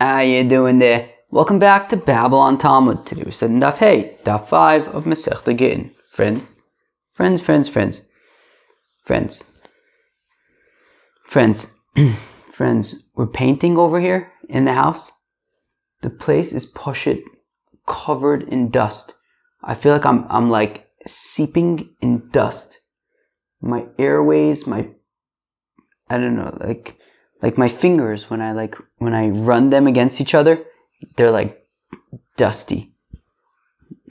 How you doing there? Welcome back to Babble On Talmud. Today we're studying Daf Hey, Daf 5 of Masechta Gittin. Friends, friends, friends, friends, friends, friends, friends, we're painting over here in the house. The place is pushit covered in dust. I feel like I'm, I'm like seeping in dust. My airways, my, I don't know, like, like my fingers when I like when I run them against each other, they're like dusty.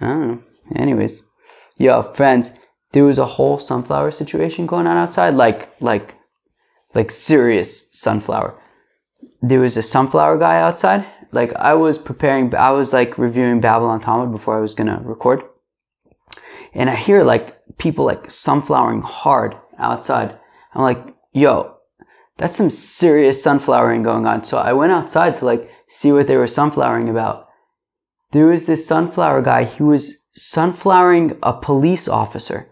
I don't know. Anyways, yo, friends, there was a whole sunflower situation going on outside, like like like serious sunflower. There was a sunflower guy outside. Like I was preparing, I was like reviewing Babble On Talmud before I was gonna record, and I hear like people like sunflowering hard outside. I'm like, yo, that's some serious sunflowering going on. So I went outside to like see what they were sunflowering about. There was this sunflower guy, he was sunflowering a police officer.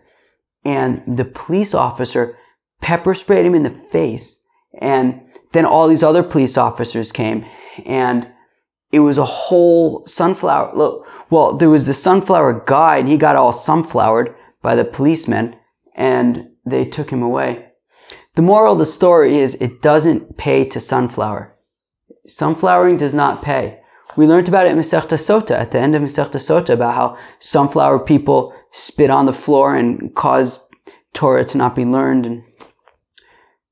And the police officer pepper sprayed him in the face. And then all these other police officers came and it was a whole sunflower. Look, well, there was the sunflower guy and he got all sunflowered by the policemen and they took him away. The moral of the story is it doesn't pay to sunflower. Sunflowering does not pay. We learned about it in Masechta Sota, at the end of Masechta Sota, about how sunflower people spit on the floor and cause Torah to not be learned and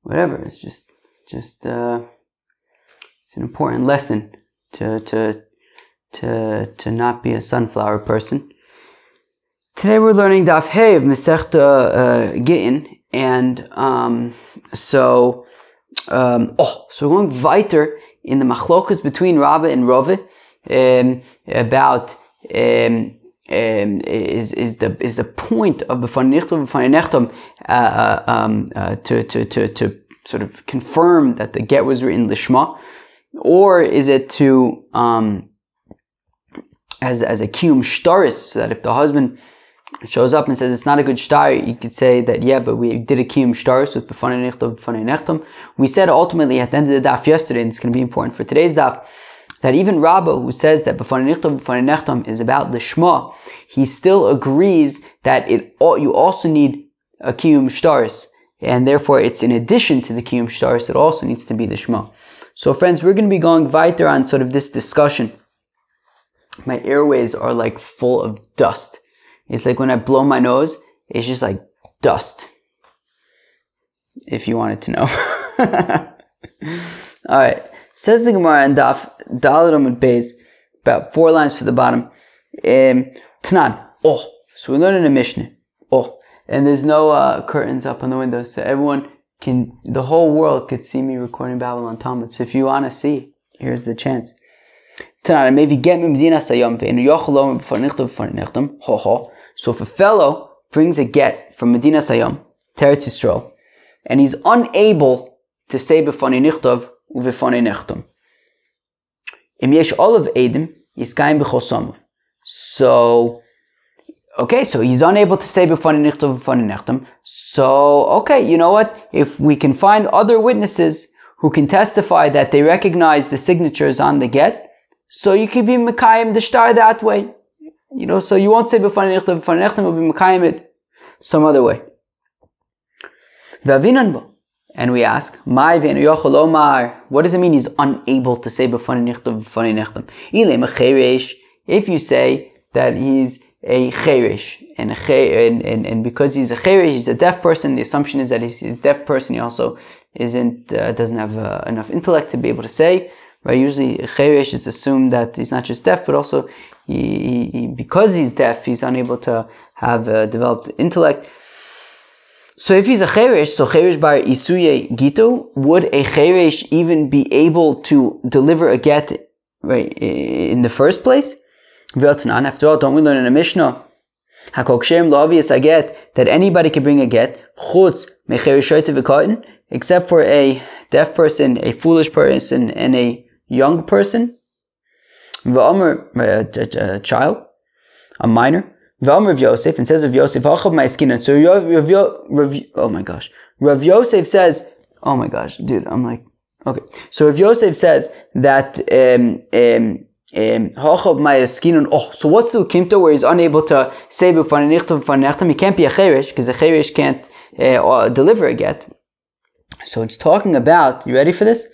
whatever. It's just, just, uh, it's an important lesson to, to, to, to not be a sunflower person. Today we're learning Daf Hey of uh, Gittin, and um, so, um, oh, so we're going weiter in the machlokas between Rabba and Rava um, about um, um, is is the is the point of the B'fanei uh, uh, um, uh, to, to to to sort of confirm that the get was written lishma, or is it to um, as as a kiyum shtaris so that if the husband shows up and says it's not a good star, you could say that yeah, but we did a kiyum with b'fanei nechtom. We said ultimately at the end of the daf yesterday, and it's going to be important for today's daf, that even Rabbah, who says that b'fanei nechtom, is about the shema, he still agrees that it you also need a kiyum stars, and therefore it's in addition to the kiyum stars, it also needs to be the shema. So friends, we're going to be going weiter on sort of this discussion. My airways are like full of dust. It's like when I blow my nose, it's just like dust. If you wanted to know. All right. Says the Gemara and Daf Daladam Beis, about four lines to the bottom. Um, Tanan. Oh. So we learn in a Mishnah. Oh. And there's no uh, curtains up on the windows, so everyone can, the whole world could see me recording Babble On Talmud. So if you want to see, here's the chance. Tanan. Maybe get me Medina Sayam ve'enu yochalom b'far nichtav b'far nichtam. Ho ho. So if a fellow brings a get from Medina Sayam, Teretz Yisrael, and he's unable to say b'fanei nichtov u'v'fanei nechtom, im yesh olav edim yiskayim b'chosamav. So, okay, so he's unable to say b'fanei nichtov u'v'fanei nechtom. So, okay, you know what? If we can find other witnesses who can testify that they recognize the signatures on the get, so you could be Mekayim the that way. You know, so you won't say b'fanei nechtam will be mekayim it some other way. And we ask, what does it mean he's unable to say b'fanei nechtam, b'fanei nechtam? If you say that he's a cheresh, and, a and, and, and because he's a cheresh, he's a deaf person, the assumption is that he's a deaf person, he also isn't, uh, doesn't have uh, enough intellect to be able to say, Right? Usually, cheresh is assumed that he's not just deaf, but also he, he, because he's deaf, he's unable to have developed intellect. So if he's a cheresh, so cheresh bar isuye gito, would a cheresh even be able to deliver a get right in the first place? After all, don't we learn in a Mishnah? Hakokshem I get that anybody can bring a get chutz except for a deaf person, a foolish person, and a young person. A child, a minor. V'omer of Yosef, and says of Yosef, skin. So Rav, Rav, Rav, oh my gosh. Rav Yosef says, oh my gosh, dude, I'm like, Okay, so if Yosef says that um, um, um, oh, so what's the kimto where he's unable to say b'fanenichtam He can't be a cherish because a cherish can't uh, deliver a get. So it's talking about. You ready for this?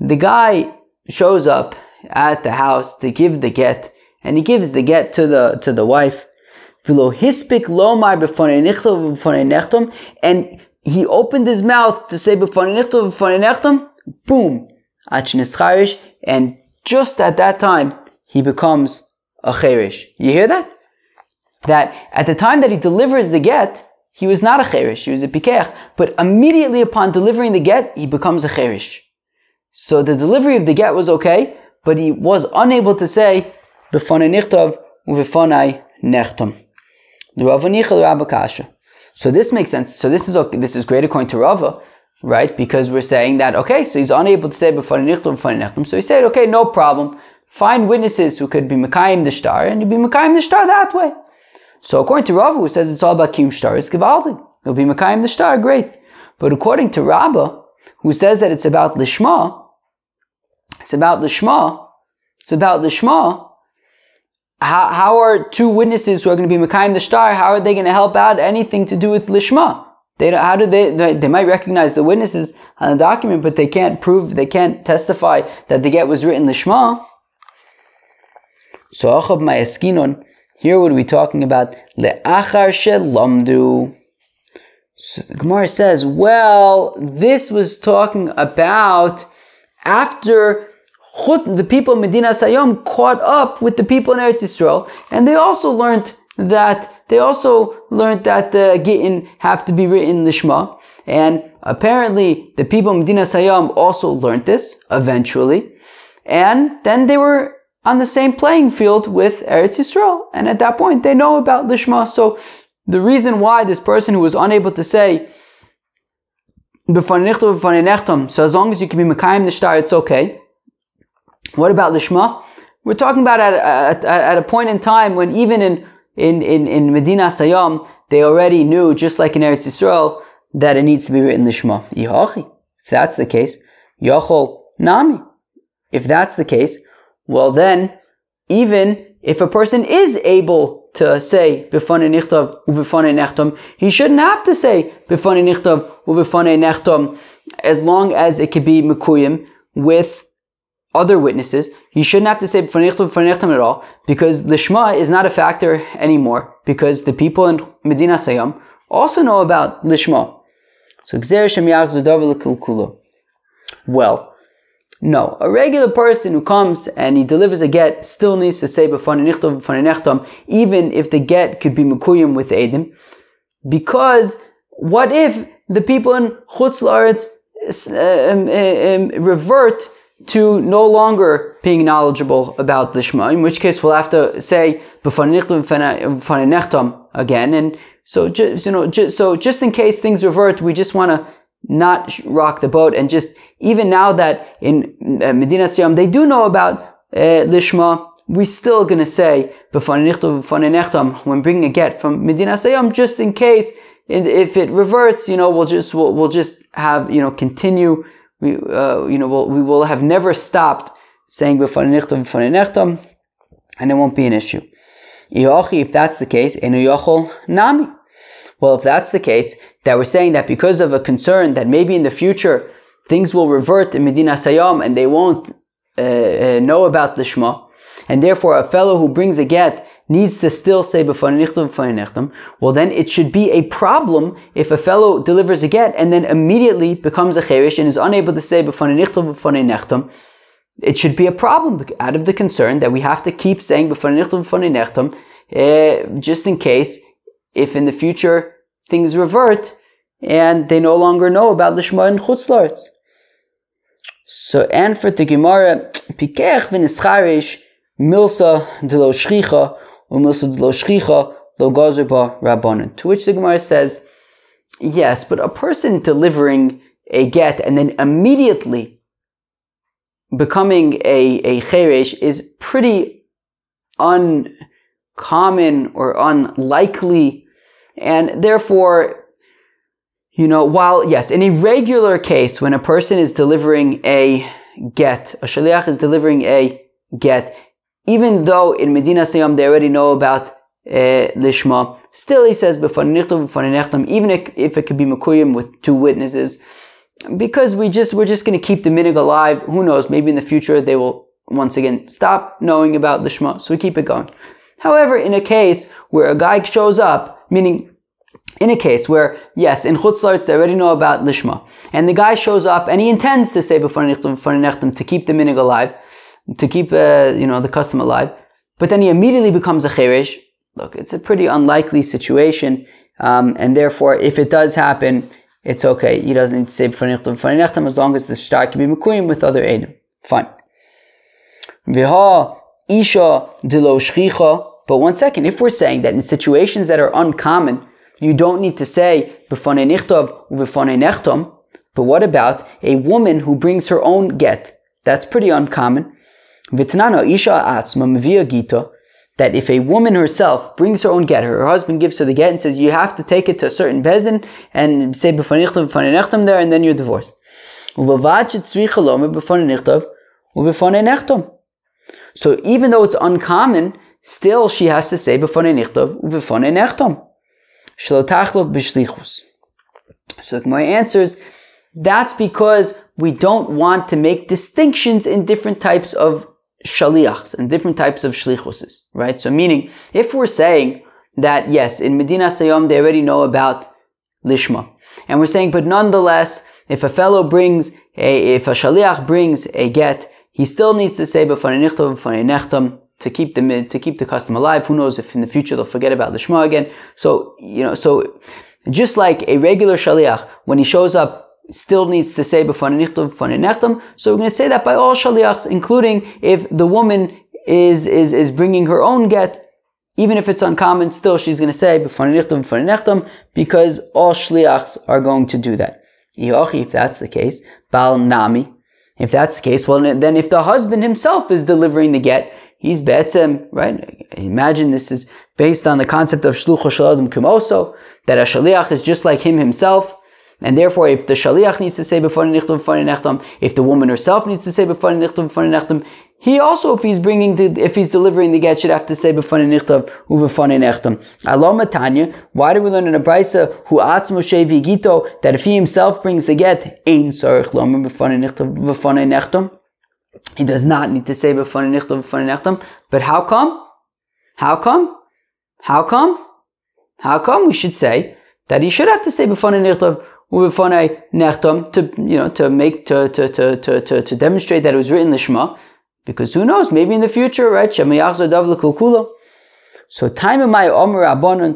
The guy shows up at the house to give the get, and he gives the get to the to the wife. And he opened his mouth to say boom, and just at that time he becomes a cherish. You hear that? That at the time that he delivers the get, he was not a cherish, he was a pikech. But immediately upon delivering the get, he becomes a cherish. So the delivery of the get was okay, but he was unable to say b'fanei nichtov u'v'fanei nechtam. So this makes sense. So this is okay. This is great according to Rava, right? Because we're saying that okay, so he's unable to say b'fanei nichtov u'v'fanei nechtam. So he said, okay, no problem. Find witnesses who could be Mekayim the star, and you be Mekayim the star that way. So according to Rava, who says it's all about Kiyum Shtar, it's Givaldi. He'll be Makayim the Shtar, great. But according to Rabbah, who says that it's about Lishma, it's about Lishma, it's about Lishma, how, how are two witnesses who are going to be Makayim the Shtar, how are they going to help out anything to do with Lishma? They how do they, they, they might recognize the witnesses on the document, but they can't prove, they can't testify that the get was written Lishma. So Achab Mayaskinon, here, are we talking about? Le'achar shelamdu. So the Gemara says, well, this was talking about after the people of Medina Sayom caught up with the people in Eretz Yisrael, and they also learned that they also learned that the Gittin have to be written Lishma, and apparently the people of Medina Sayom also learned this eventually, and then they were on the same playing field with Eretz Yisrael. And at that point, they know about Lishma. So the reason why this person who was unable to say, so as long as you can be Mekayim star, it's okay. What about Lishma? We're talking about at, at, at a point in time when even in, in, in, in Medina Sayam, they already knew, just like in Eretz Yisrael, that it needs to be written Lishma. If that's the case, Yachol Nami. If that's the case, well then, even if a person is able to say b'fanei nichtav u'b'fanei nechtam, he shouldn't have to say b'fanei nichtav u'b'fanei nechtam as long as it could be mekuyim with other witnesses. He shouldn't have to say b'fanei nichtav u'b'fanei nechtam at all because lishma is not a factor anymore because the people in Medina Sayam also know about lishma. So Well, no, a regular person who comes and he delivers a get still needs to say nechtam, even if the get could be mekuyim with Edim, because what if the people in Chutz La'aretz um, um, um, revert to no longer being knowledgeable about the Shema, in which case we'll have to say again, and so you know, just, so just in case things revert, we just want to not rock the boat and just even now that in uh, Medina Siyam they do know about uh, Lishma, we're still going to say when bringing a get from Medina Siyam, just in case if it reverts, you know, we'll just we'll, we'll just have you know continue. We uh, you know we'll, we will have never stopped saying and it won't be an issue. If that's the case, nami. Well, if that's the case, that we're saying that because of a concern that maybe in the future things will revert in Medina Sayam and they won't uh, uh, know about the Shema, and therefore a fellow who brings a get needs to still say well then it should be a problem if a fellow delivers a get and then immediately becomes a cherish and is unable to say it should be a problem out of the concern that we have to keep saying uh, just in case if in the future things revert and they no longer know about the Shema and Chutzlarts. So, and for the Gemara, Pikech v'nischarish milsa de lo shchicha or milsa de lo shchicha lo gazerba rabbanon. To which the Gemara says, yes, but a person delivering a get and then immediately becoming a, a cheresh is pretty uncommon or unlikely, and therefore you know, while, yes, in a regular case, when a person is delivering a get, a shaliach is delivering a get, even though in Medina Sayyam they already know about uh, Lishma, still he says, even if, it could be Makuyim with two witnesses, because we just, we're just going to keep the minig alive. Who knows? Maybe in the future they will once again stop knowing about Lishma, so we keep it going. However, in a case where a guy shows up, meaning in a case where, yes, in Chutzlart they already know about Lishma, and the guy shows up and he intends to say before Nechtam to keep the minig alive, to keep uh, you know the custom alive, but then he immediately becomes a Cheresh. Look, it's a pretty unlikely situation, um, and therefore, if it does happen, it's okay. He doesn't need to say before Nechtam as long as the star can be Mekuyim with other Eidim. Fine. Viha Isha Dilo Shchicha. But one second, if we're saying that in situations that are uncommon, you don't need to say b'fanei nichtov. But what about a woman who brings her own get? That's pretty uncommon. Vitnano isha atzma mevia gita. That if a woman herself brings her own get, her husband gives her the get and says you have to take it to a certain bezdin and say b'fanei nichtov there, and then you're divorced. So even though it's uncommon, still she has to say b'fanei nichtov u'b'fanei nechtom. So my answer is that's because we don't want to make distinctions in different types of shaliachs and different types of shlichuses, right? So meaning, if we're saying that yes, in Medina Sayyam they already know about lishma, and we're saying, but nonetheless, if a fellow brings a, if a shaliach brings a get, he still needs to say b'fanei nichtav b'fanei nechtam to keep the to keep the custom alive. Who knows if in the future they'll forget about the Shema again? So you know, so just like a regular shaliach, when he shows up, still needs to say b'fanei nechtam. So we're going to say that by all shaliachs, including if the woman is is is bringing her own get. Even if it's uncommon, still she's going to say b'fanei nechtam because all shliachs are going to do that. If that's the case, bal nami. If that's the case, well then if the husband himself is delivering the get, He's betzem, right? Imagine this is based on the concept of shlucho shaladim kumoso, that a shaliach is just like him himself, and therefore, if the shaliach needs to say before nichtum before nechtam, if the woman herself needs to say before nichtum before nechtam, he also, if he's bringing the, if he's delivering the get, should have to say before nichtam before nechtam. Alom Tanya, why do we learn in a brisa who atzmo vigito that if he himself brings the get, ein sarich lomer before nichtam before nechtam? He does not need to say b'fanei nichtam b'fanei nechtam. But how come? How come? How come? How come we should say that he should have to say b'fanei nichtam b'fanei nechtam to you know to make to to, to, to, to, to demonstrate that it was written lishma? Because who knows? Maybe in the future, right? Shemayachzor dav l'kulkulo. So time of my omer nechtam.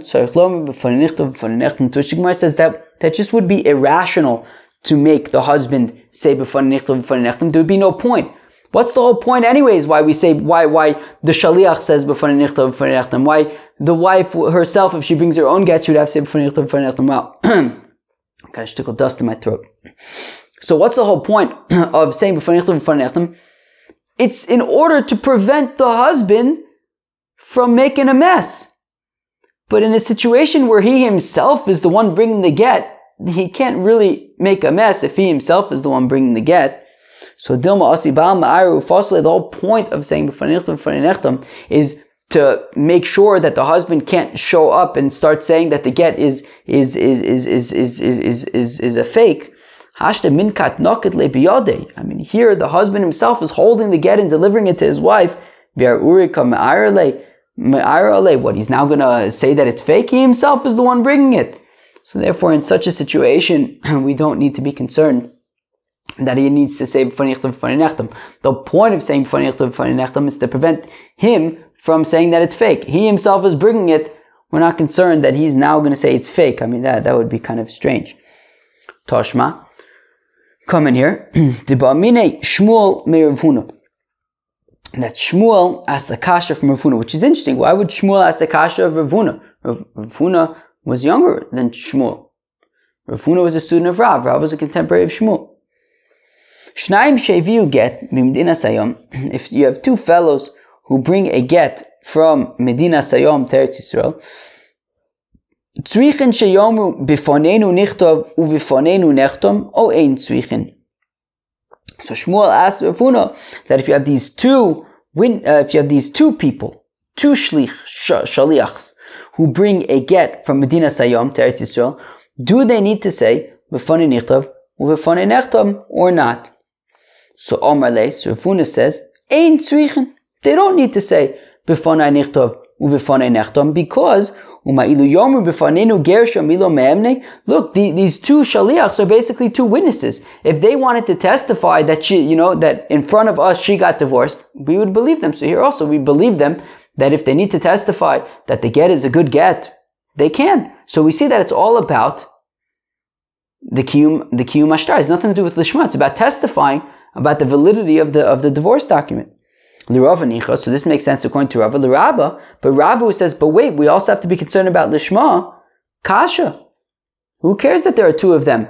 Tushigmar says that that just would be irrational to make the husband say b'fanei nichtam b'fanei nechtam. There would be no point. What's the whole point, anyways? Why we say why why the shaliach says b'fanei nichtav b'fanei nechtam? Why the wife herself, if she brings her own get, she would have to say b'fanei nichtav b'fanei nechtam? Wow, gosh, tickle dust in my throat. So what's the whole point of saying b'fanei nichtav b'fanei nechtam? It's in order to prevent the husband from making a mess. But in a situation where he himself is the one bringing the get, he can't really make a mess if he himself is the one bringing the get. So Dilma Asi Baal Ma'aru Fasle, the whole point of saying B'fanechtam is to make sure that the husband can't show up and start saying that the get is is is is is is is is, is a fake. Hashta minkat noket lebiyode. I mean, here the husband himself is holding the get and delivering it to his wife. What he's now gonna say that it's fake? He himself is the one bringing it. So therefore, in such a situation, we don't need to be concerned that he needs to say nechtam. The point of saying nechtam is to prevent him from saying that it's fake. He himself is bringing it. We're not concerned that he's now going to say it's fake. I mean, that, that would be kind of strange. Toshma. Come in here. Dibamine Shmuel Meravuna. That Shmuel asked a kasha from Ravuna, which is interesting. Why would Shmuel ask a kasha of Ravuna? Ravuna was younger than Shmuel. Ravuna was a student of Rav. Rav was a contemporary of Shmuel. Shnaim sheviu get mimdina sayom. If you have two fellows who bring a get from Medina Sayom to Eretz Yisrael, Tzrichen sheyomru bifonenu nichtov uvifonenu nechtom o ein tzrichen. So Shmuel asks Ravuna that if you have these two, win, uh, if you have these two people, two shlich, sh- shaliachs, who bring a get from Medina Sayom to Eretz Yisrael, do they need to say b'fonei nichtov u'b'fonei nechtom or not? So Omar Leis, Ravuna says, ein tzrichen. They don't need to say b'fonei nichtov u'b'fonei nechtom because Look, the, these two shaliachs are basically two witnesses. If they wanted to testify that she, you know, that in front of us she got divorced, we would believe them. So here also we believe them that if they need to testify that the get is a good get, they can. So we see that it's all about the kiyum, the kiyum ashtar. It's nothing to do with lishma. It's about testifying about the validity of the of the divorce document. So this makes sense according to Rava L'Rabba, but Rabba says, but wait, we also have to be concerned about Lishma, Kasha. Who cares that there are two of them?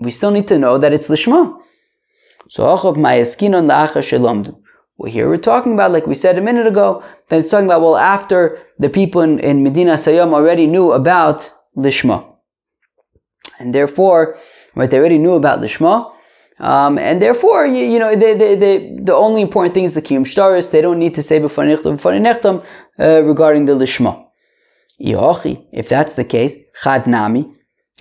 We still need to know that it's Lishma. So. Well, here we're talking about, like we said a minute ago, that it's talking about, well, after the people in, in Medina Sayyam already knew about Lishma. And therefore, right, they already knew about Lishma, um, and therefore, you, you know, they, they, they, the only important thing is the kiyum shtaris. They don't need to say b'fanei nechtam uh, regarding the lishma. If that's the case, chad nami.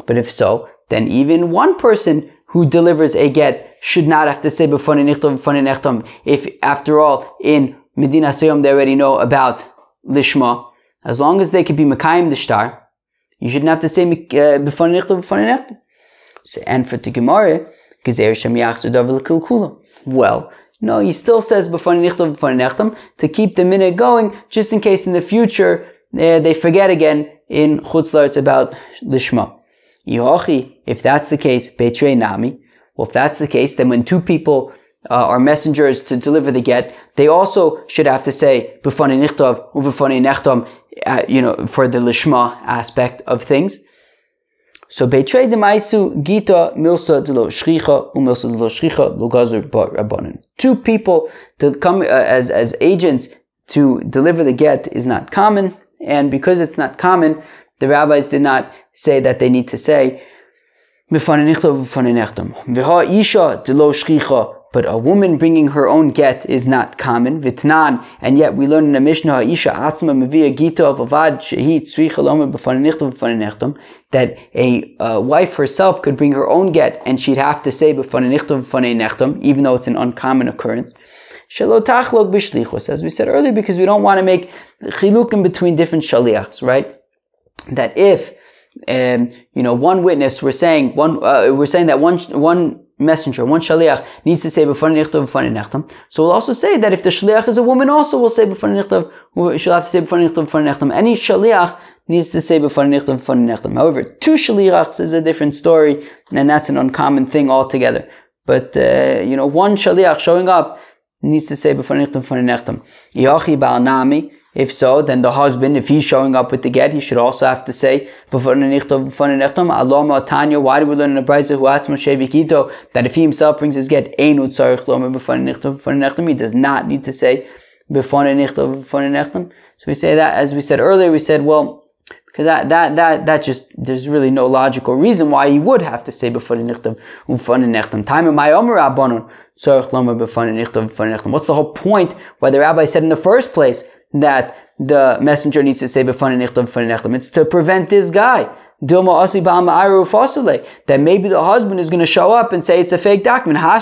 But if so, then even one person who delivers a get should not have to say b'fanei nechtam If after all in Medina Sayom they already know about lishma, as long as they could be mekayim the shtar, you shouldn't have to say b'fanei nechtam And for the Gemara well, no, he still says to keep the minute going, just in case in the future uh, they forget again in Chutzlar about Lishma. If that's the case, Nami. Well, if that's the case, then when two people uh, are messengers to deliver the get, they also should have to say B'fani Nichtov, Uv'fani Nechtom, uh, you know, for the Lishma aspect of things. So Beitrei de Maisu Gita Milsa de Shricha Umilsa de Shricha lo Gazur Rabbanan. Two people to come uh, as as agents to deliver the get is not common, and because it's not common, the rabbis did not say that they need to say V'ha isha de shricha but a woman bringing her own get is not common, vitnan, and yet we learn in the Mishnah, Isha atzma mevia gita of avad shehi that a uh, wife herself could bring her own get and she'd have to say even though it's an uncommon occurrence. As we said earlier, because we don't want to make chilukim between different shaliachs, right? That if um, you know, one witness, we're saying one, uh, we're saying that one one messenger, one shaliach, needs to say b'fani nichtav b'fani nechtam. So we'll also say that if the shaliach is a woman, also we'll say b'fani nichtav. She'll have to say b'fani nichtav b'fani nechtam. Any shaliach needs to say b'fani nichtav b'fani nechtam. However, two shaliachs is a different story, and that's an uncommon thing altogether. But uh, you know, one shaliach showing up needs to say b'fani nichtav b'fani nechtam. Yachi ba'al nami. If so, then the husband, if he's showing up with the get, he should also have to say, why do we learn in the Brisa that if he himself brings his get, he does not need to say, so we say that, as we said earlier, we said, well, because that, that, that, that just, there's really no logical reason why he would have to say before the nichtav, Time in my omer What's the whole point why the rabbi said in the first place that the messenger needs to say. It's to prevent this guy. That maybe the husband is going to show up and say it's a fake document. Now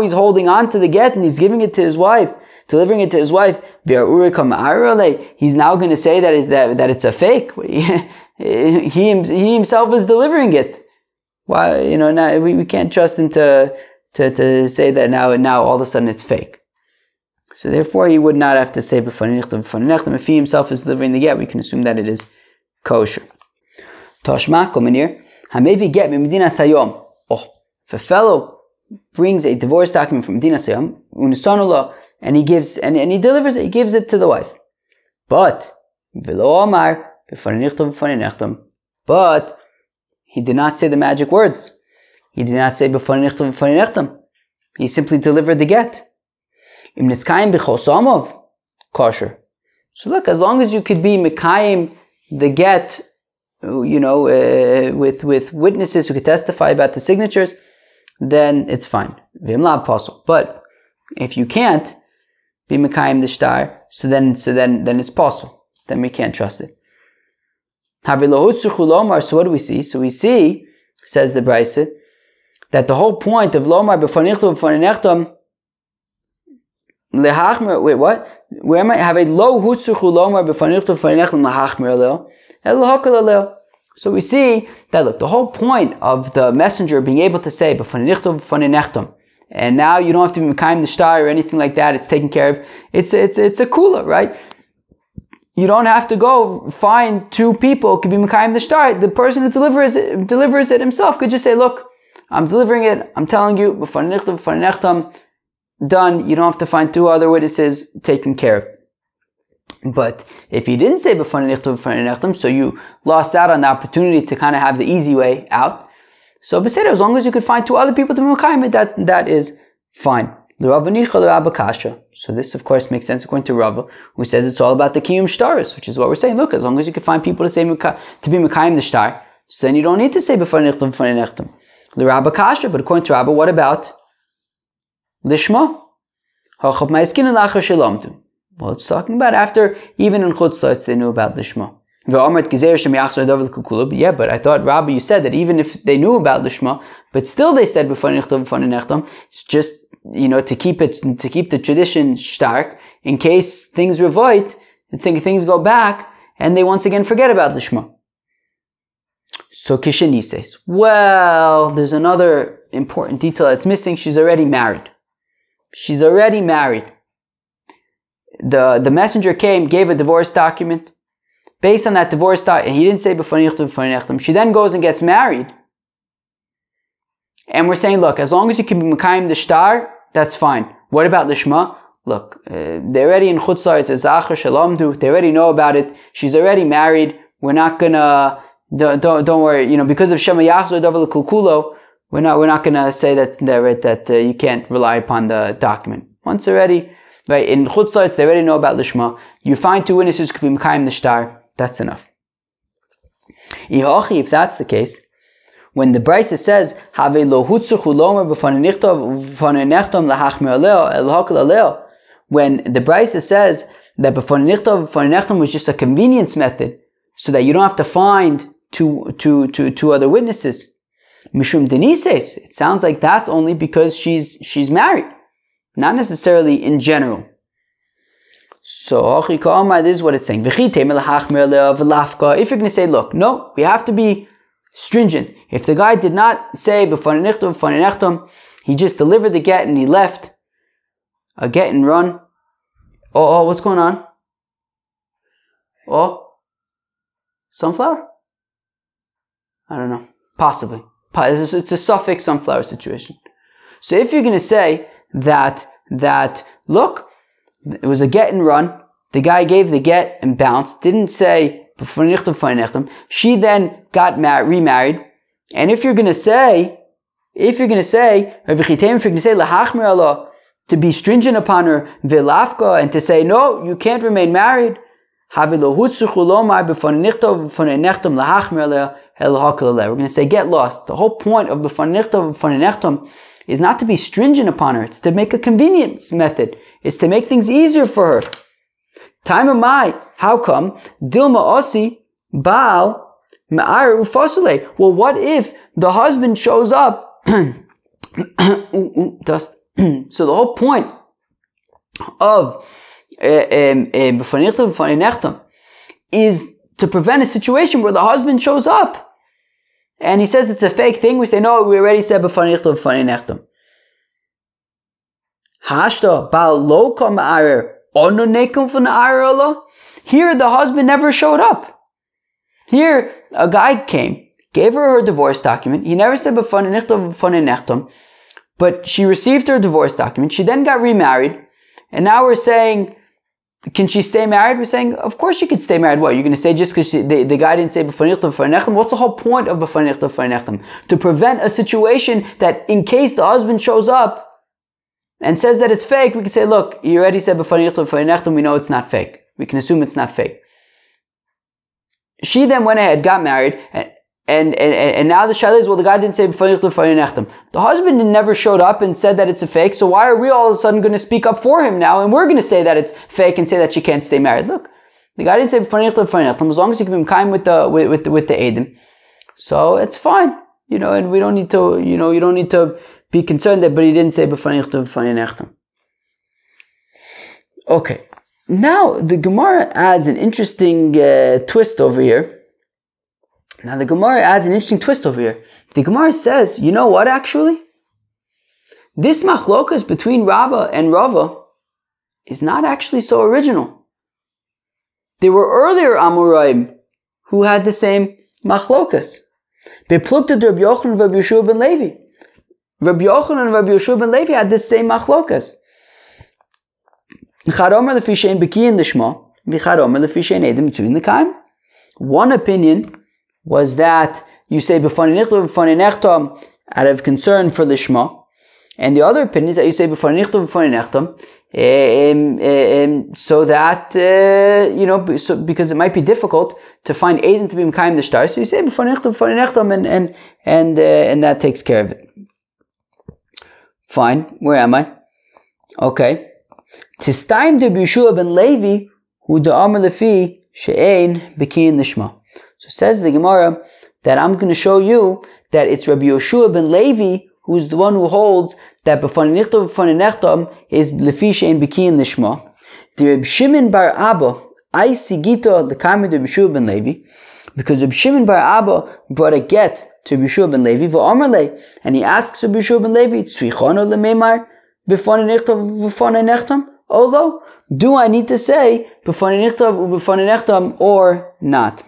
he's holding on to the get and he's giving it to his wife, delivering it to his wife. He's now going to say that, it, that, that it's a fake. he, he himself is delivering it. Why, you know, now we, we can't trust him to, to, to say that now, and now all of a sudden it's fake. So therefore, he would not have to say If he himself is delivering the get, we can assume that it is kosher. Toshma, Komenir, Hamevi get Medina Sayom. Oh, if a fellow brings a divorce document from Medina Sayom, Unisonullah, and he gives and, and he delivers it, he gives it to the wife. But v'lo amar b'fanenichtem but he did not say the magic words. He did not say He simply delivered the get. Kosher. So look, as long as you could be mekayim the get, you know, uh, with with witnesses who could testify about the signatures, then it's fine. But if you can't be Mekayim the star, so then so then then it's possible. Then we can't trust it. So what do we see? So we see, says the Brisa, that the whole point of Lomar b'fanichtum b'faninechtum lehachmer. Wait, what? Where am I? Have a low hutzuchu Lomar b'fanichtum b'faninechtum lehachmer leo el leo. So we see that look, the whole point of the messenger being able to say b'fanichtum b'faninechtum and now you don't have to be Mekayim the star or anything like that. It's taken care of. It's it's it's a kula, right? You don't have to go find two people could be Mekayim the star. The person who delivers it, delivers it himself could just say, "Look, I'm delivering it. I'm telling you, done. You don't have to find two other witnesses taken care of." But if you didn't say so you lost out on the opportunity to kind of have the easy way out. So Beseder, as long as you could find two other people to be Mekayim, that, that is fine. So this, of course, makes sense according to Rava, who says it's all about the kiyum shtaris, which is what we're saying. Look, as long as you can find people to say to be mekayim the shtar, so then you don't need to say before nechtam before nechtam. The Rabba kasha, but according to Rabba, what about lishma? Well, it's talking about after even in chutzlotz they knew about lishma. Yeah, but I thought, Rabbi, you said that even if they knew about Lishma, but still they said it's just you know to keep it to keep the tradition stark in case things revolt and think things go back and they once again forget about Lishma. So Kishani says, well, there's another important detail that's missing. She's already married. She's already married. The the messenger came, gave a divorce document based on that divorce and he didn't say before she then goes and gets married. And we're saying, look, as long as you can be Mekayim the star, that's fine. What about Lishma? Look, uh, they're already in Chutzlar, it says Zachar Shalom Du, they already know about it. She's already married. We're not gonna, don't, don't, don't worry, you know, because of Shema Yachzor we're not, we're not gonna say that, that, that uh, you can't rely upon the document. Once already, right, in Chutzlar, they already know about Lishma. You find two witnesses who could be Mekayim the star that's enough. If that's the case, when the Brisa says, "Have when the Brisa says that was just a convenience method, so that you don't have to find two, two, two, two other witnesses. Mishum denises, it sounds like that's only because she's she's married, not necessarily in general. So this is what it's saying. If you're going to say, look, no, we have to be stringent. If the guy did not say before, he just delivered the get and he left a get and run. Oh, oh, what's going on? Oh, sunflower? I don't know. Possibly. It's a suffix sunflower situation. So if you're going to say that that look, it was a get and run. The guy gave the get and bounced. Didn't say She then got married, remarried. And if you're going to say, if you're going to say, if you're going to say to be stringent upon her vilafka and to say no, you can't remain married. We're going to say get lost. The whole point of the is not to be stringent upon her. It's to make a convenience method It's to make things easier for her. Time of my, how come? Dilma osi, Baal, Ma'ar ufasile. Well, what if the husband shows up? Dust. so the whole point of eh, eh, is to prevent a situation where the husband shows up and he says it's a fake thing. We say, no, we already said b'fanichtam b'faninechtam. Hashta bal lo Here the husband never showed up. Here a guy came, gave her her divorce document. He never said but she received her divorce document. She then got remarried, and now we're saying, can she stay married? We're saying, of course she could stay married. What you're going to say just because the, the guy didn't say What's the whole point of To prevent a situation that in case the husband shows up and says that it's fake, we can say, look, you already said b'fanirtum, we know it's not fake. We can assume it's not fake. she then went ahead, got married, and and, and, and now the shayla is, well, the guy didn't say The husband never showed up and said that it's a fake, so why are we all of a sudden going to speak up for him now? And we're going to say that it's fake and say that she can't stay married. Look, the guy didn't say as long as you give him time with the, with, with, the, with the Adam. So it's fine, you know, and we don't need to, you know, you don't need to be concerned that, but he didn't say Okay. Now, the Gemara adds an interesting uh, twist over here now the Gemara adds an interesting twist over here. The Gemara says, you know what actually? This machlokas between Rabba and Rava is not actually so original. There were earlier Amoraim who had the same machlokas. Beplukta Rabbi Yochanan and Rabbi Yeshua ben Levi. Rabbi Yochanan and Rabbi Yeshua ben Levi had the same machlokas. One opinion was that you say out of concern for the Shema, and the other opinion is that you say b'fanei nechtam so that uh, you know so, because it might be difficult to find Aiden to be Mekayim the star, so you say b'fanei nechtam and and and uh, and that takes care of it. Fine, where am I? Okay. Tistaim de Bishua ben Levi, who Amar Lefi, she'ein bekin nishma. So says the Gemara that I'm going to show you that it's Rabbi Yoshua ben Levi who's the one who holds that b'fani nichtav b'fani nechtam is lefi in bikiyin nishma. The Reb Shimon bar Abba, I sigito the kamid of Yeshua ben Levi, because Reb Shimon bar Abba brought a get to Yeshua ben Levi v'omerle, and he asks Reb ben Levi, tzvichono lememar b'fani nichtav b'fani nechtam? Although, do I need to say b'fani nichtav or not?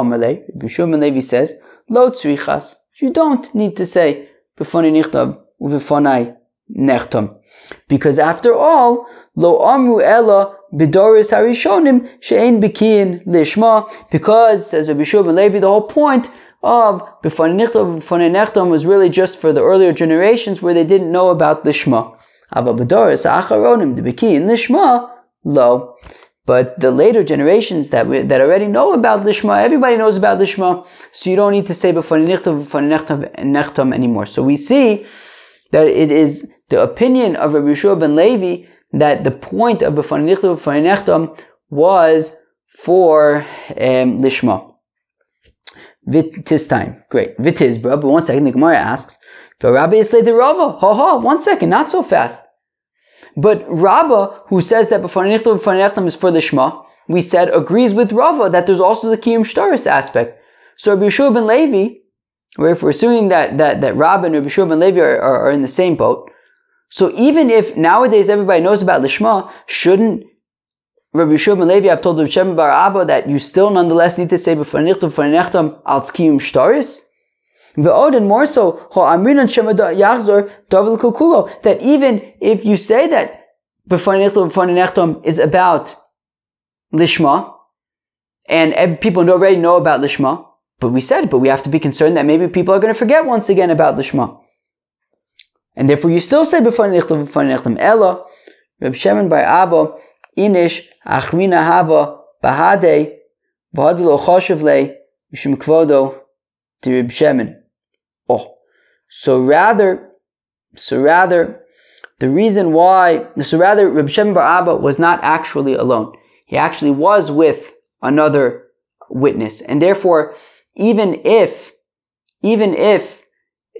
Amalei, Bishum Levi says, Lo tzrichas. You don't need to say b'fonei nichtav u'v'fonei nechtam. Because after all, lo amru ella bidoris harishonim she'ein bikiyin lishma. Because, says Rabbi Shimon Levi, the whole point of b'fonei nichtav u'v'fonei nechtam was really just for the earlier generations where they didn't know about lishma. Ava bidoris acharonim the bikiyin lishma lo. But the later generations that we, that already know about Lishma, everybody knows about Lishma, so you don't need to say Nechtam anymore. So we see that it is the opinion of Rabbi Yeshua ben Levi that the point of Nechtam was for um, Lishma. Vitis time. Great. Vitis, bro. But one second, the Gemara asks, Rabbi Islay the Rava. Ha ha, one second, not so fast. But Rabba, who says that B'fanei is for the Shema, we said agrees with Rava that there's also the Kiyum Shtaris aspect. So Rabbi Yeshua ben Levi, if we're assuming that, that, that Rabba and Rabbi Yeshua ben Levi are, are, are, in the same boat, so even if nowadays everybody knows about Lishma, shouldn't Rabbi Yeshua ben Levi have told Rabbi Shem bar Abba that you still nonetheless need to say B'fanei al Kiyum Shtaris? And more so, that even if you say that B'fanenechtom is about Lishma, and people already know about Lishma, but we said, but we have to be concerned that maybe people are going to forget once again about Lishma. And therefore you still say b'fani nechtam ella, Reb Shimon by Abba, inish achrina hava bahade v'hadilo choshev le mishum kvodo to Reb Shimon. So rather, so rather, the reason why, so rather, Reb Shem Bar Abba was not actually alone. He actually was with another witness, and therefore, even if, even if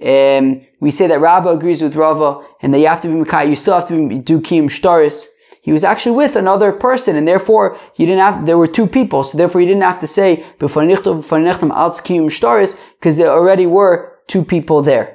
um, we say that Rabba agrees with Rava and that you have to be Makai, you still have to be, do Kiyum Shtaris. He was actually with another person, and therefore you didn't have. There were two people, so therefore you didn't have to say because there already were two people there.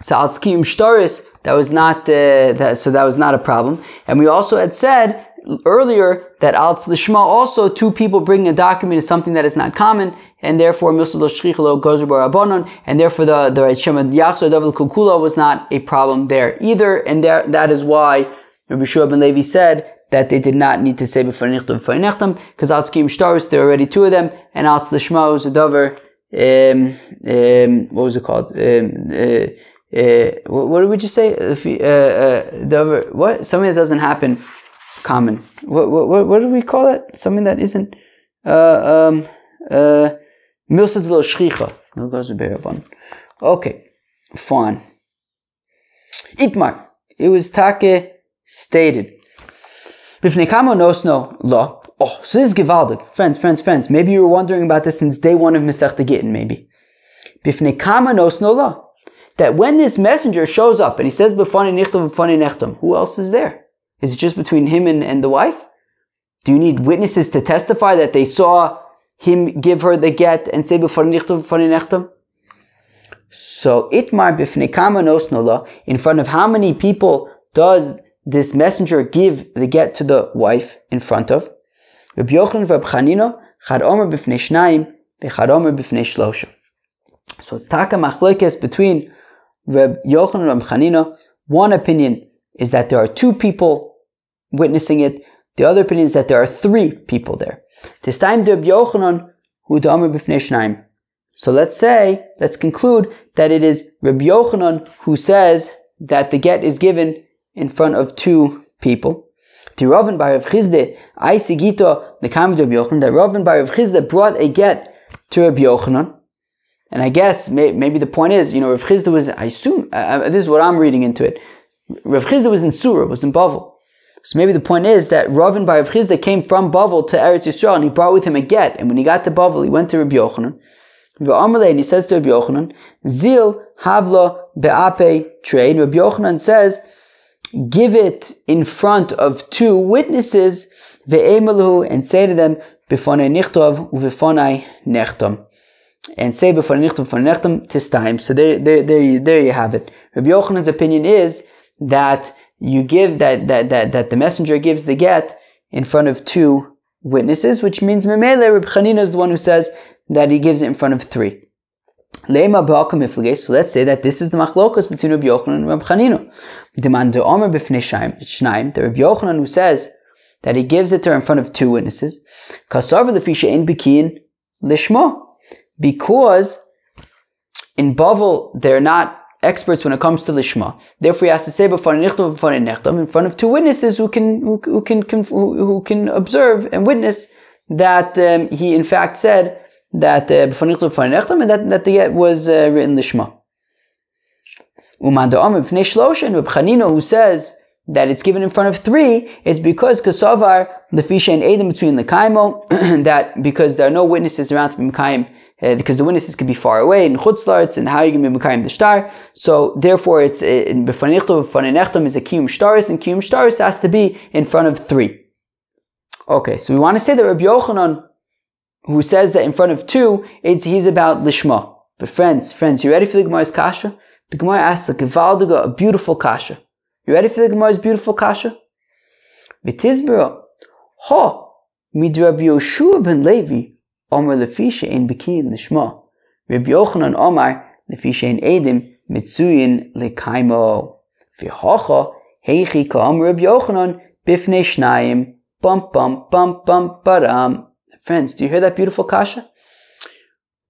So altzkiyum shtaris, that was not uh, that, so that was not a problem. And we also had said earlier that alts lishma also two people bringing a document is something that is not common, and therefore misalo shrichalo goes abonon, and therefore the the shema yachzor davel kukula was not a problem there either, and there, that is why Rabbi Shua ben Levi said that they did not need to say before nichtam because altzkiyum shtaris there are already two of them, and alts lishma was a dover um, um, what was it called? Um, uh, uh, what, did we just say? If you, uh, uh, the what something that doesn't happen common. What what what, do we call it? Something that isn't. Uh, um, Uh. No to Okay, fine. Itmar. It was take stated. Bifnei kamo nosno lo. Oh, so this is gewaldig. Friends, friends, friends. Maybe you were wondering about this since day one of Masech Gittin, maybe. Bifnei kama nosno lo. That when this messenger shows up and he says who else is there? Is it just between him and, and the wife? Do you need witnesses to testify that they saw him give her the get and say b'fani nichtam b'fani nechtam? So itmar in front of how many people does this messenger give the get to the wife in front of? So it's taka machlekes between Reb Yochanan Reb Chanina. One opinion is that there are two people witnessing it. The other opinion is that there are three people there. This time Reb Yochanan who damer b'fnei. So let's say, let's conclude that it is Reb Yochanan who says that the get is given in front of two people. The Ravin by Rav Chizde, I Sigito, the comment of Yochanan, that Ravin by Rav Chizde brought a get to Reb Yochanan. And I guess may, maybe the point is, you know, Rav Chizda was, I assume, uh, this is what I'm reading into it. Rav Chizda was in Sura, was in Bavel. So maybe the point is that Ravin by Rav Chizda came from Bavel to Eretz Yisrael and he brought with him a get. And when he got to Bavel, he went to Rabbi Yochanan. And he says to Rabbi Yochanan, Zil havla be'ape trade. Rabbi Yochanan says, give it in front of two witnesses, ve'emalu, and say to them, Bifonai nichtov, uvifonai nechtom and say before nichtum before nechtum this time. So there, there, there, you, there you have it. Rabbi Yochanan's opinion is that you give that, that, that, that the messenger gives the get in front of two witnesses, which means Memele, Rabbi Chanina is the one who says that he gives it in front of three. So let's say that this is the machlokas between Rabbi Yochanan and Rabbi Chanina. Demand the Omer b'fnei shnaim, the Rabbi Yochanan who says that he gives it to her in front of two witnesses. Kasav l'fisha in bikin lishma because in Bavel they're not experts when it comes to lishma. Therefore, he has to say nechtam in front of two witnesses who can who, who can who, can observe and witness that um, he in fact said that uh, before nechtam and that that the get was uh, written lishma. Uman da'am b'fnei shlosh and Chanina who says that it's given in front of three is because kasavar the fisha and edim between the kaimo that because there are no witnesses around to be kaim uh, because the witnesses could be far away in chutzlarts, and how you can be mekayim the star. So therefore, it's uh, in b'fanichto b'faninechtom is a kiyum shtaris, and kiyum shtaris has to be in front of three. Okay, so we want to say that Rabbi Yochanan, who says that in front of two, it's, he's about lishma. But friends, friends, you ready for the Gemara's kasha? The Gemara asks a gevaldiga, a beautiful kasha. You ready for the Gemara's beautiful kasha? V'tizbera, ha, mid Rabbi Yoshua ben Levi, Omer lefisha in bikin lishma. Rabbi Yochanan Omar lefisha in edim mitzuyin lekaimo. V'hocha heichi ka'am Rabbi Yochanan bifnei shnayim bum bum bum bum baram. Friends, do you hear that beautiful kasha?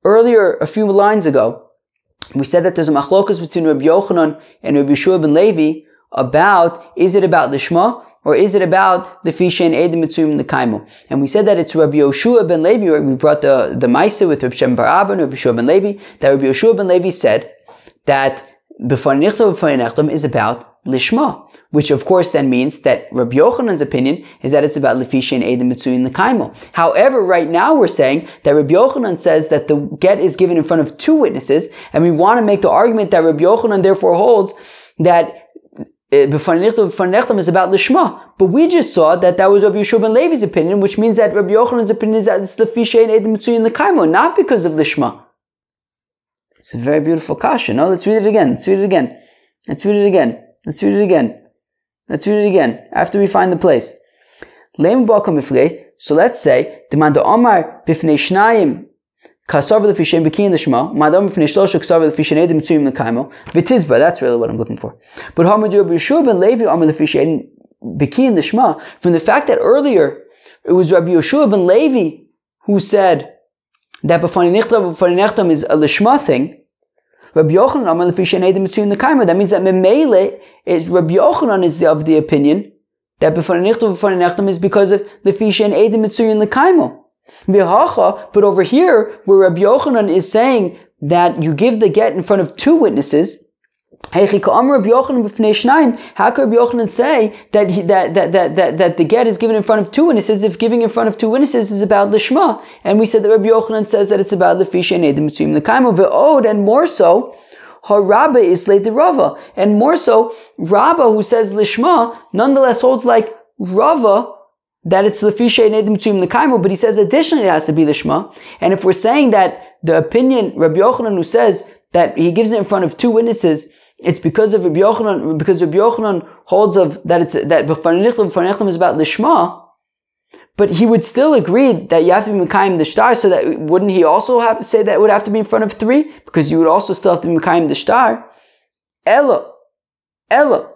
Earlier, a few lines ago, we said that there's a machlokas between Rabbi Yochanan and Rabbi Yeshua ben Levi about is it about the lishma or is it about the fisha and edim mitzuyim the kaimo? And we said that it's Rabbi Yoshua ben Levi, we brought the, the Maisa with Rabbi Shem Bar Rabbi Yoshua ben Levi, that Rabbi Yoshua ben Levi said that before nechtam is about lishma, which of course then means that Rabbi Yochanan's opinion is that it's about lefisha and mitzuyim the kaimo. However, right now we're saying that Rabbi Yochanan says that the get is given in front of two witnesses, and we want to make the argument that Rabbi Yochanan therefore holds that Uh, B'fanechtam is about Lishma. But we just saw that that was Rabbi Yeshua ben Levi's opinion, which means that Rabbi Yochanan's opinion is that it's the Fisha and Edim the Kaimo, not because of Lishma. It's a very beautiful kasha. No, let's read it again. Let's read it again. Let's read it again. Let's read it again. Let's read it again. After we find the place. So let's say, the Demand Omar Bifnei Shnayim Madam that's really what I'm looking for. But Levi from the fact that earlier it was Rabbi Yeshua ben Levi who said that b'fani nichtav b'fani is a l'shma thing, Rabbi Yochanan that means that memele is Rabbi Yochanan is of the opinion that b'fani nichtav b'fani is because of l'fishem edim mitzuyim l'kaimo. But over here, where Rabbi Yochanan is saying that you give the get in front of two witnesses, how could Rabbi Yochanan say that, he, that, that, that, that, that the get is given in front of two witnesses if giving in front of two witnesses is about Lishma? And we said that Rabbi Yochanan says that it's about Lefisha and between the Kaimo, Ve'od, and more so, Harabba is the Rava. And more so, Rabba who says Lishma, nonetheless holds like Rava that it's Lefisha and Edim between the Kaimo, but he says additionally it has to be Lishma. And if we're saying that the opinion, Rabbi Yochanan who says that he gives it in front of two witnesses, it's because of Rabbi Yochanan, because Rabbi Yochanan holds of that it's that B'fanechlim is about lishma, but he would still agree that you have to be Mekayim the star, so that wouldn't he also have to say that would have to be in front of three? Because you would also still have to be Mekayim the star. Ella. Ella.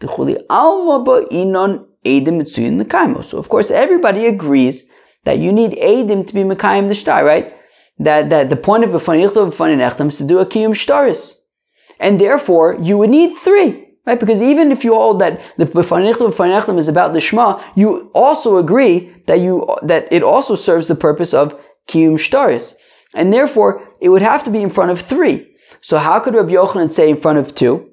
The alma inon edim So of course everybody agrees that you need edim to be Mekayim the star, right? That that the point of B'fanechlim B'fanechlim is to do a kiyum shtaris and therefore you would need three. Right? Because even if you hold that the B'fanechlim is about the Shema, you also agree that you that it also serves the purpose of Kiyum Shtaris. And therefore, it would have to be in front of three. So how could Rabbi Yochanan say in front of two?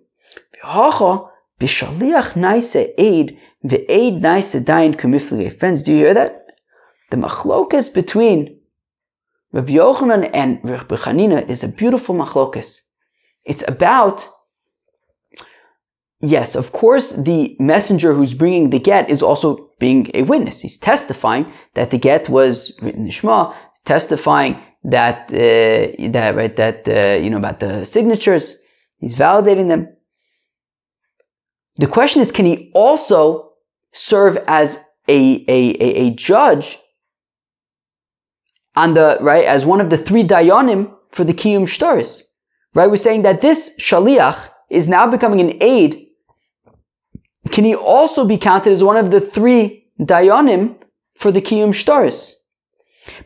Friends, do you hear that? The machlokas between Rabbi Yochanan and Rabbi Chanina is a beautiful machlokas. It's about, yes, of course, the messenger who's bringing the get is also being a witness. He's testifying that the get was written in Shema, testifying that uh, that right that uh, you know about the signatures. He's validating them. The question is, can he also serve as a, a, a, a judge on the right as one of the three dayanim for the kiyum shtaris? Right? We're saying that this shaliach is now becoming an aid. Can he also be counted as one of the three dayanim for the kiyum shtaris?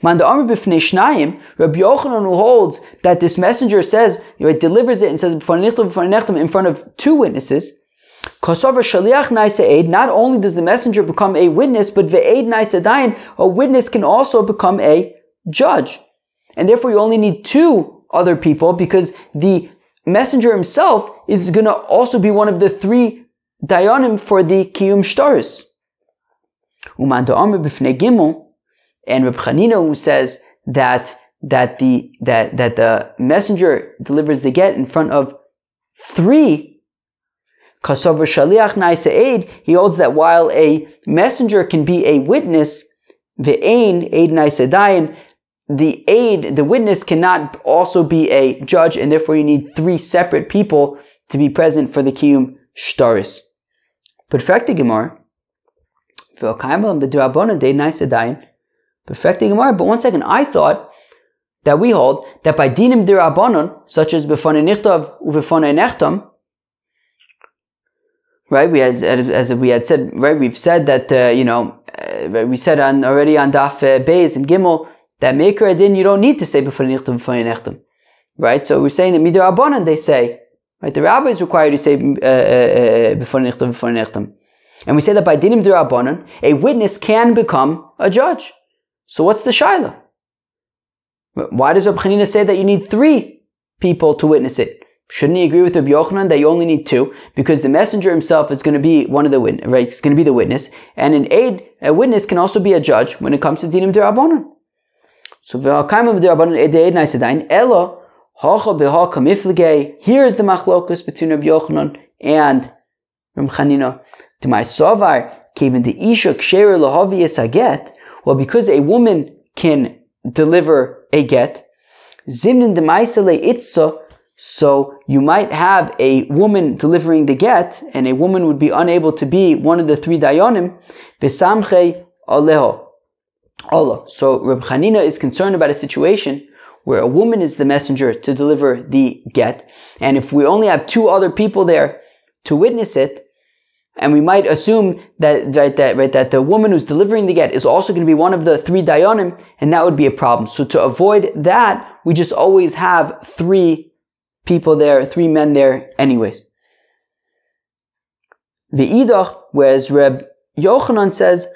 Man Rabbi Yochanan who holds that this messenger says, you know, it delivers it and says in front of two witnesses. Kosover shaliach naisa aid. Not only does the messenger become a witness, but ve'aid naisa dayan, a witness can also become a judge, and therefore you only need two other people because the messenger himself is going to also be one of the three dayanim for the kiyum shtaris. Uman gimel, and Reb Chanina who says that that the that that the messenger delivers the get in front of three kasover shaliach naisa he holds that while a messenger can be a witness, the ain aid naisa dayan, the aid, the witness cannot also be a judge, and therefore you need three separate people to be present for the kiyum shtaris. Perfecting Gemara. Perfecting Gemara. But one second, I thought that we hold that by dinim dirabonon, such as befane nichtav right? We as as we had said, right? We've said that uh, you know uh, we said on already on daf uh, Beis and Gimel that maker adin you don't need to say before nichtam before nechtam, right? So we're saying that midar abonan they say, right? The rabbi is required to say uh, uh, uh, before nichtam before nechtam, and we say that by dinim derabanan a witness can become a judge. So what's the shaila? Why does Rabbi Chanina say that you need three people to witness it? Shouldn't he agree with Rabbi Yochanan that you only need two? Because the messenger himself is going to be one of the witness, right? It's going to be the witness, and an aid, a witness can also be a judge when it comes to dinim derabanan. So v'akaimim d'rabbanan eh, edeid na'isedain elo hacha b'ha kamiflige. Here is the machlokus between Rabbi Yochanan and Rabbi Chanina. To my sovar, even the isha ksher lahavi get. Well, because a woman can deliver a get, zimnin demaisele itza. So you might have a woman delivering the get, and a woman would be unable to be one of the three dayanim. Besamche aleho. Allah. So Reb Chanina is concerned about a situation where a woman is the messenger to deliver the get, and if we only have two other people there to witness it, and we might assume that right, that right that the woman who's delivering the get is also going to be one of the three dayanim, and that would be a problem. So to avoid that, we just always have three people there, three men there, anyways. The idach, whereas Reb Yochanan says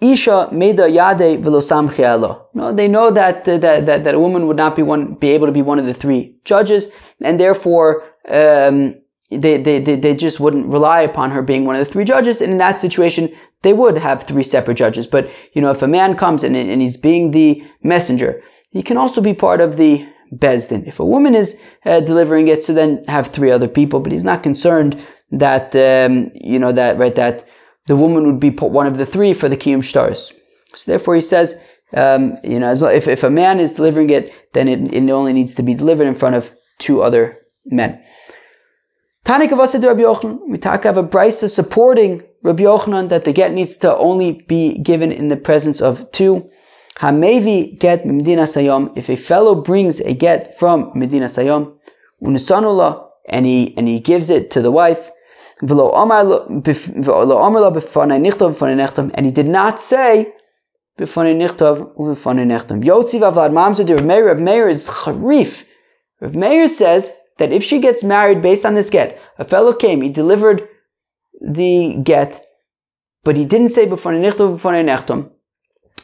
Isha meda yade velosam No, they know that, uh, that, that, that a woman would not be one, be able to be one of the three judges, and therefore, um, they, they, they, they just wouldn't rely upon her being one of the three judges. And in that situation, they would have three separate judges. But, you know, if a man comes and, and he's being the messenger, he can also be part of the Bezdin. If a woman is uh, delivering it, so then have three other people, but he's not concerned that, um, you know, that, right, that the woman would be one of the three for the Kiyum Stars. So therefore he says, um, you know, if, if a man is delivering it, then it, it only needs to be delivered in front of two other men. Tanik of Rabbi Yochanan, we talk have a brisa supporting Rabbi Yochanan that the get needs to only be given in the presence of two. Hamevi get Medina Sayom, if a fellow brings a get from Medina Sayom, Unusanullah, and he, and he gives it to the wife, and he did not say, Rav Meir, is charif. Rav Meir says that if she gets married based on this get, a fellow came, he delivered the get, but he didn't say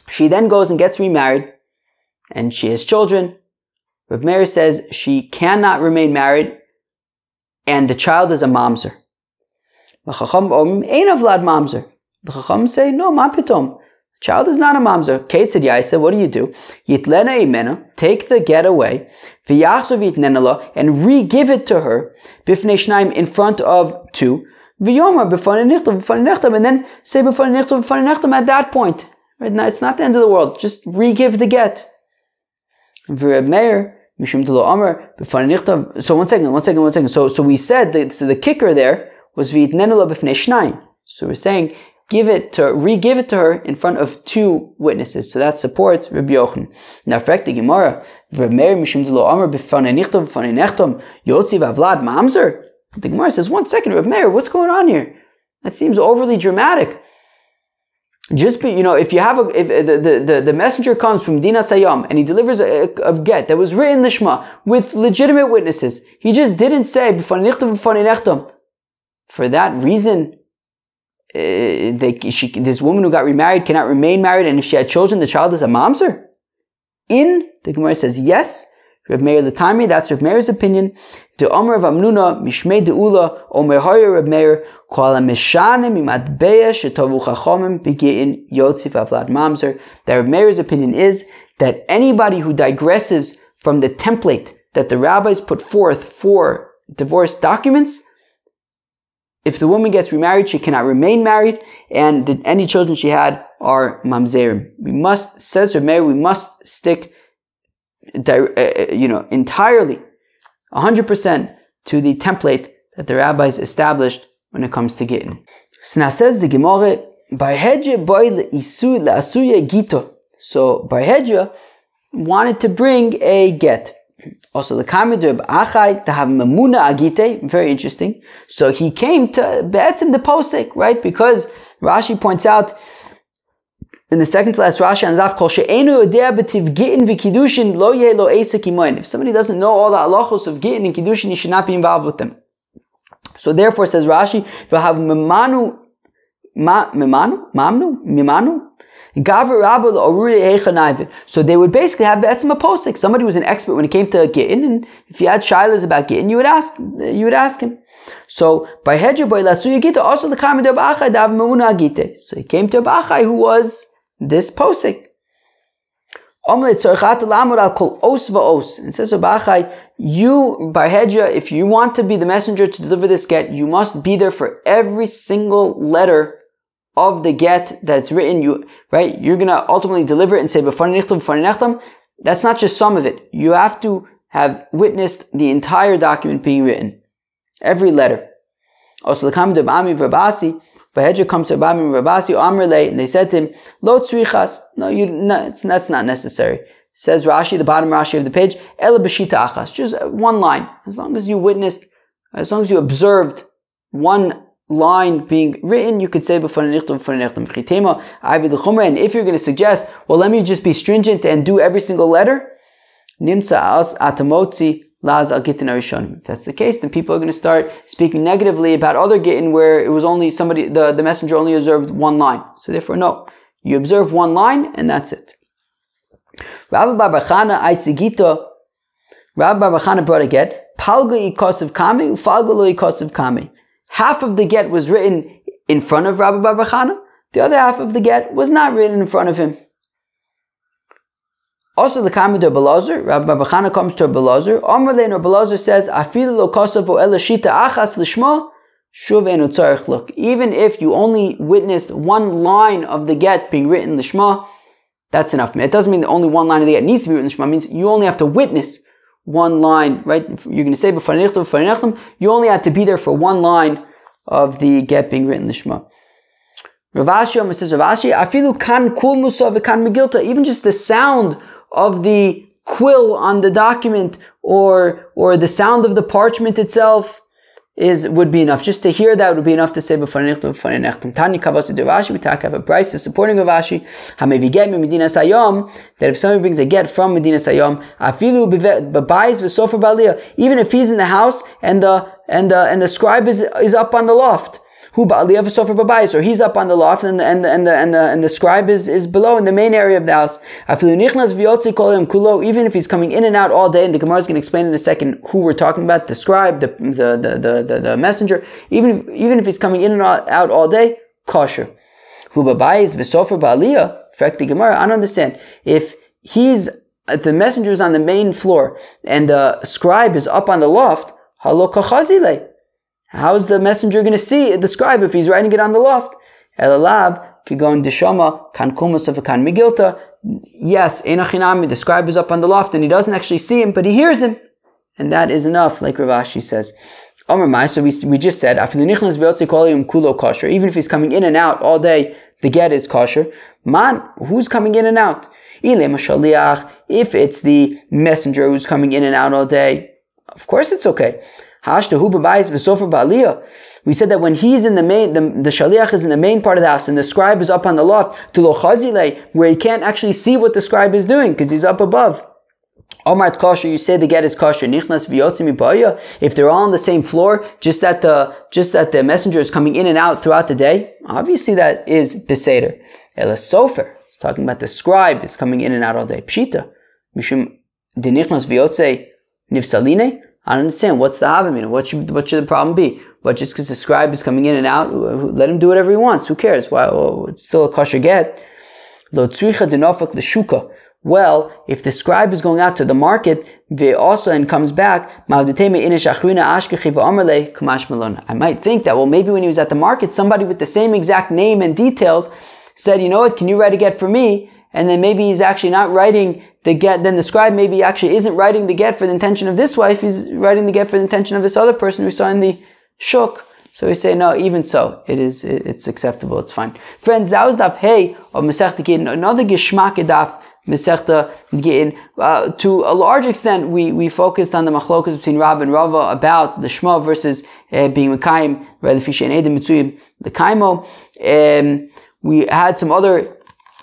she then goes and gets remarried, and she has children. Rav Meir says she cannot remain married, and the child is a mamzer. The Chacham say, no, mapitom. Child is not a mamzer. Kate said, Yaisa, what do you do? Yitlena imena, take the get away, and re-give it to her, bifnei in front of two, and then say at that point. Now, it's not the end of the world. Just re-give the get. Mishum So one second, one second, one second. So, so we said that so the kicker there was v'yitnenela b'fnei shnayim. So we're saying give it to re-give it to her in front of two witnesses. So that supports Rabbi Yochanan. Now, fact, the Gemara, yotzi v'avlad mamzer. The Gemara says, one second, Rabbi Meir, what's going on here? That seems overly dramatic. Just be, you know, if you have a, if the, the, the, messenger comes from Dina Sayyam and he delivers a, a, get that was written lishma with legitimate witnesses, he just didn't say for that reason uh, they, she, this woman who got remarried cannot remain married, and if she had children, the child is a mamzer? In the Gemara says yes. Rav Meir Latami, that's Rav Meir's opinion. The Omer of Amnuna, Mishmei Deula, Omer Hoyer Rav Meir, Kol HaMeshane Mimatbeya Shetovu Chachomim Begin Yotzif Avlad Mamzer. That Rav Meir's opinion is that anybody who digresses from the template that the rabbis put forth for divorce documents if the woman gets remarried, she cannot remain married, and the, any children she had are mamzerim. We must, says Rameir, we must stick, uh, uh, you know, entirely, 100% to the template that the rabbis established when it comes to gittin. So now says the Gemara, by Barhedja boy isu asuya gito. So by Barhedja wanted to bring a get. Also, the comment of Achai to have Mamuna Agite, very interesting. So he came to Be'etzim the Posik, right? Because Rashi points out in the second to last Rashi and Zaf Kol She'enu Yodea B'tiv Gittin V'Kiddushin Lo Yeh Lo If somebody doesn't know all the halachos of Gittin and Kiddushin, he should not be involved with them. So therefore, says Rashi, V'hav Memanu Memanu? Mamnu? Mimanu? So they would basically have a posik. Somebody was an expert when it came to gittin, and if you had shilas about gittin, you would ask, you would ask him. So by hedja by lasuya gita, also the kamid of Achai dav. So he came to Achai who was this posik. And says Abachai, you, Barhedja, if you want to be the messenger to deliver this get, you must be there for every single letter of the get that's written, you right, you're gonna ultimately deliver it and say That's not just some of it. You have to have witnessed the entire document being written, every letter. Also, the Bahedja comes to Abami Rabasi, Amrele, and they said to him, Lo tzrichas. No, you, no, it's, that's not necessary. Says Rashi, the bottom Rashi of the page, Ela b'shita achas. Just one line. As long as you witnessed, as long as you observed one line being written, you could say and if you're going to suggest, well, let me just be stringent and do every single letter, nimtza as atamotzi laz al gitin If that's the case, then people are going to start speaking negatively about other gittin where it was only somebody, the, the messenger only observed one line. So therefore, no. You observe one line, and that's it. Rabbi Barbachana Aisigita, Rabbi Barbachana brought a get, Palga ikosiv kami, Falga lo ikosiv kami. Half of the get was written in front of Rabbi Barbachana, the other half of the get was not written in front of him. Also, the comment of Belazar, Rabbi Barbachana comes to Belazar. Omerlein or Belazar says, "Afilu lo kosav o elashita achas lishma shuv enu look." Even if you only witnessed one line of the get being written lishma, that's enough. It doesn't mean that only one line of the get needs to be written lishma. It means you only have to witness one line, right? You're going to say before you only had to be there for one line of the get being written lishma. Rav Ashi says Rav Ashi, afilu kan kul musa kan megilta. Even just the sound of the quill on the document or or the sound of the parchment itself is would be enough. Just to hear that would be enough to say b'fanechtum b'fanechtum. Tani. We talk have a price supporting Rav Ashi. Hamevi get me Medina Sayom. That if somebody brings a get from Medina Sayom, afilu b'bayis v'sofer baliyah. Even if he's in the house and the and the and the scribe is is up on the loft who ba'aliyah v'sofer babayis, or he's up on the loft and the, and the, and the, and the, and the scribe is, is below in the main area of the house. kulo, Even if he's coming in and out all day, and the Gemara is going to explain in a second who we're talking about, the scribe, the, the, the, the, the messenger, even even if he's coming in and out all day, kosher. Who babayis v'sofer ba'aliyah, fact the Gemara, I don't understand. If he's, the messenger is on the main floor and the scribe is up on the loft, halo kachazile. How is the messenger going to see the scribe if he's writing it on the loft? Elalab, kigon deshama, of kan. Yes, enachinami, the scribe is up on the loft and he doesn't actually see him, but he hears him. And that is enough, like Rav Ashi says. Omer so we, we just said, after the Nichnas Veotzikolium kulo kosher. Even if he's coming in and out all day, the get is kosher. Man, who's coming in and out? If it's the messenger who's coming in and out all day, of course it's okay. We said that when he's in the main, the, the shaliach is in the main part of the house and the scribe is up on the loft, to lo where he can't actually see what the scribe is doing because he's up above. Omart kosher, you say the get is kosher. Nichnas If they're all on the same floor, just that the just that the messenger is coming in and out throughout the day, obviously that is beseder. Ela sofer. It's talking about the scribe is coming in and out all day. Pshita. Mishum denichnas v'yotze nivsaline. I don't understand. What's the havamina? What should what should the problem be? What just because the scribe is coming in and out? Let him do whatever he wants. Who cares? Why? Well, it's still a kosher get. Lo tzricha denofak shuka. Well, if the scribe is going out to the market, also and comes back, I might think that well, maybe when he was at the market, somebody with the same exact name and details said, you know what? Can you write a get for me? And then maybe he's actually not writing the get, then the scribe maybe actually isn't writing the get for the intention of this wife, he's writing the get for the intention of this other person we saw in the shuk. So we say, no, even so, it is, it's acceptable, it's fine. Friends, that was daf hey of Masechta Gittin, another geschmack daf Masechta Gittin. Uh, to a large extent, we, we focused on the machlokas between Rab and Rava about the Shema versus uh, being Mekayim, rather Fishay and Edim Mitzuyim, the Kaimo. Um, we had some other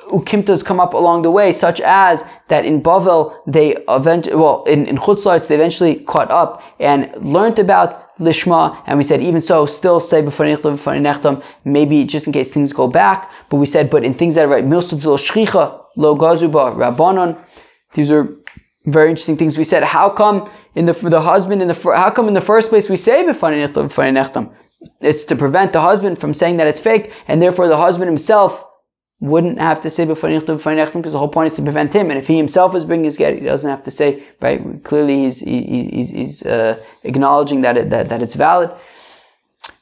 ukimtas come up along the way, such as that in Bavel they eventually, well, in, in Chutzlarts they eventually caught up and learned about Lishma, and we said even so, still say b'fanei maybe just in case things go back. But we said, but in things that are right, milsud lo shchicha lo gazuba rabbanon. These are very interesting things. We said, how come in the the husband in the how come in the first place we say b'fanei It's to prevent the husband from saying that it's fake, and therefore the husband himself wouldn't have to say before because the whole point is to prevent him. And if he himself is bringing his get, he doesn't have to say, right? Clearly, he's he's, he's uh, acknowledging that, it, that that it's valid.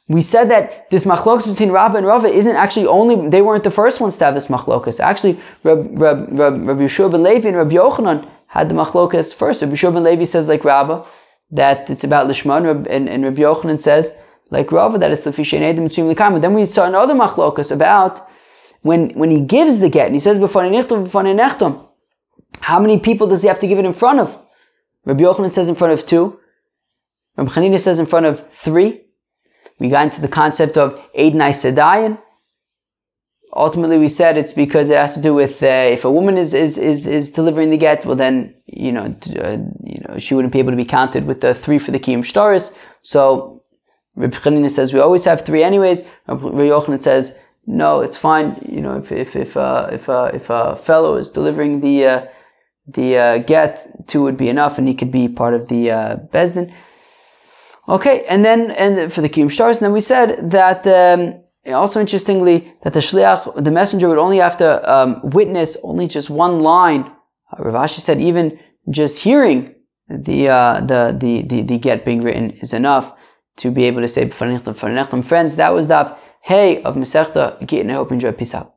We said that this machlokas between Rabba and Rava isn't actually only, they weren't the first ones to have this machlokas. Actually, Rab, Rab, Rab, Rabbi Yeshua ben Levi and Rabbi Yochanan had the machlokas first. Rabbi Yeshua ben Levi says like Rabba, that it's about Lishman, and, and, Rabbi Yochanan says like Rava, that it's the Fishen Edim Tzim Likam. Then we saw another machlokas about when, when he gives the get, and he says, how many people does he have to give it in front of? Rabbi Yochanan says in front of two. Rabbi Chanina says in front of three. We got into the concept of Eidnai Sedayan. Ultimately, we said it's because it has to do with uh, if a woman is, is, is, is delivering the get, well then, you know, uh, you know, she wouldn't be able to be counted with the three for the Kiyum Shtaris. So, Rabbi Chanina says we always have three anyways. Rabbi Yochanan says no, it's fine. You know, if if if uh, if uh, if a fellow is delivering the uh, the uh, get, two would be enough, and he could be part of the uh, bezdin. Okay, and then and for the kiyum stars, and then we said that um, also interestingly that the shliach, the messenger, would only have to um, witness only just one line. Uh, Rav Ashi said even just hearing the uh, the, the the the get being written is enough to be able to say friends. That was the hey of Masechta Gittin. I hope you enjoy. Peace out.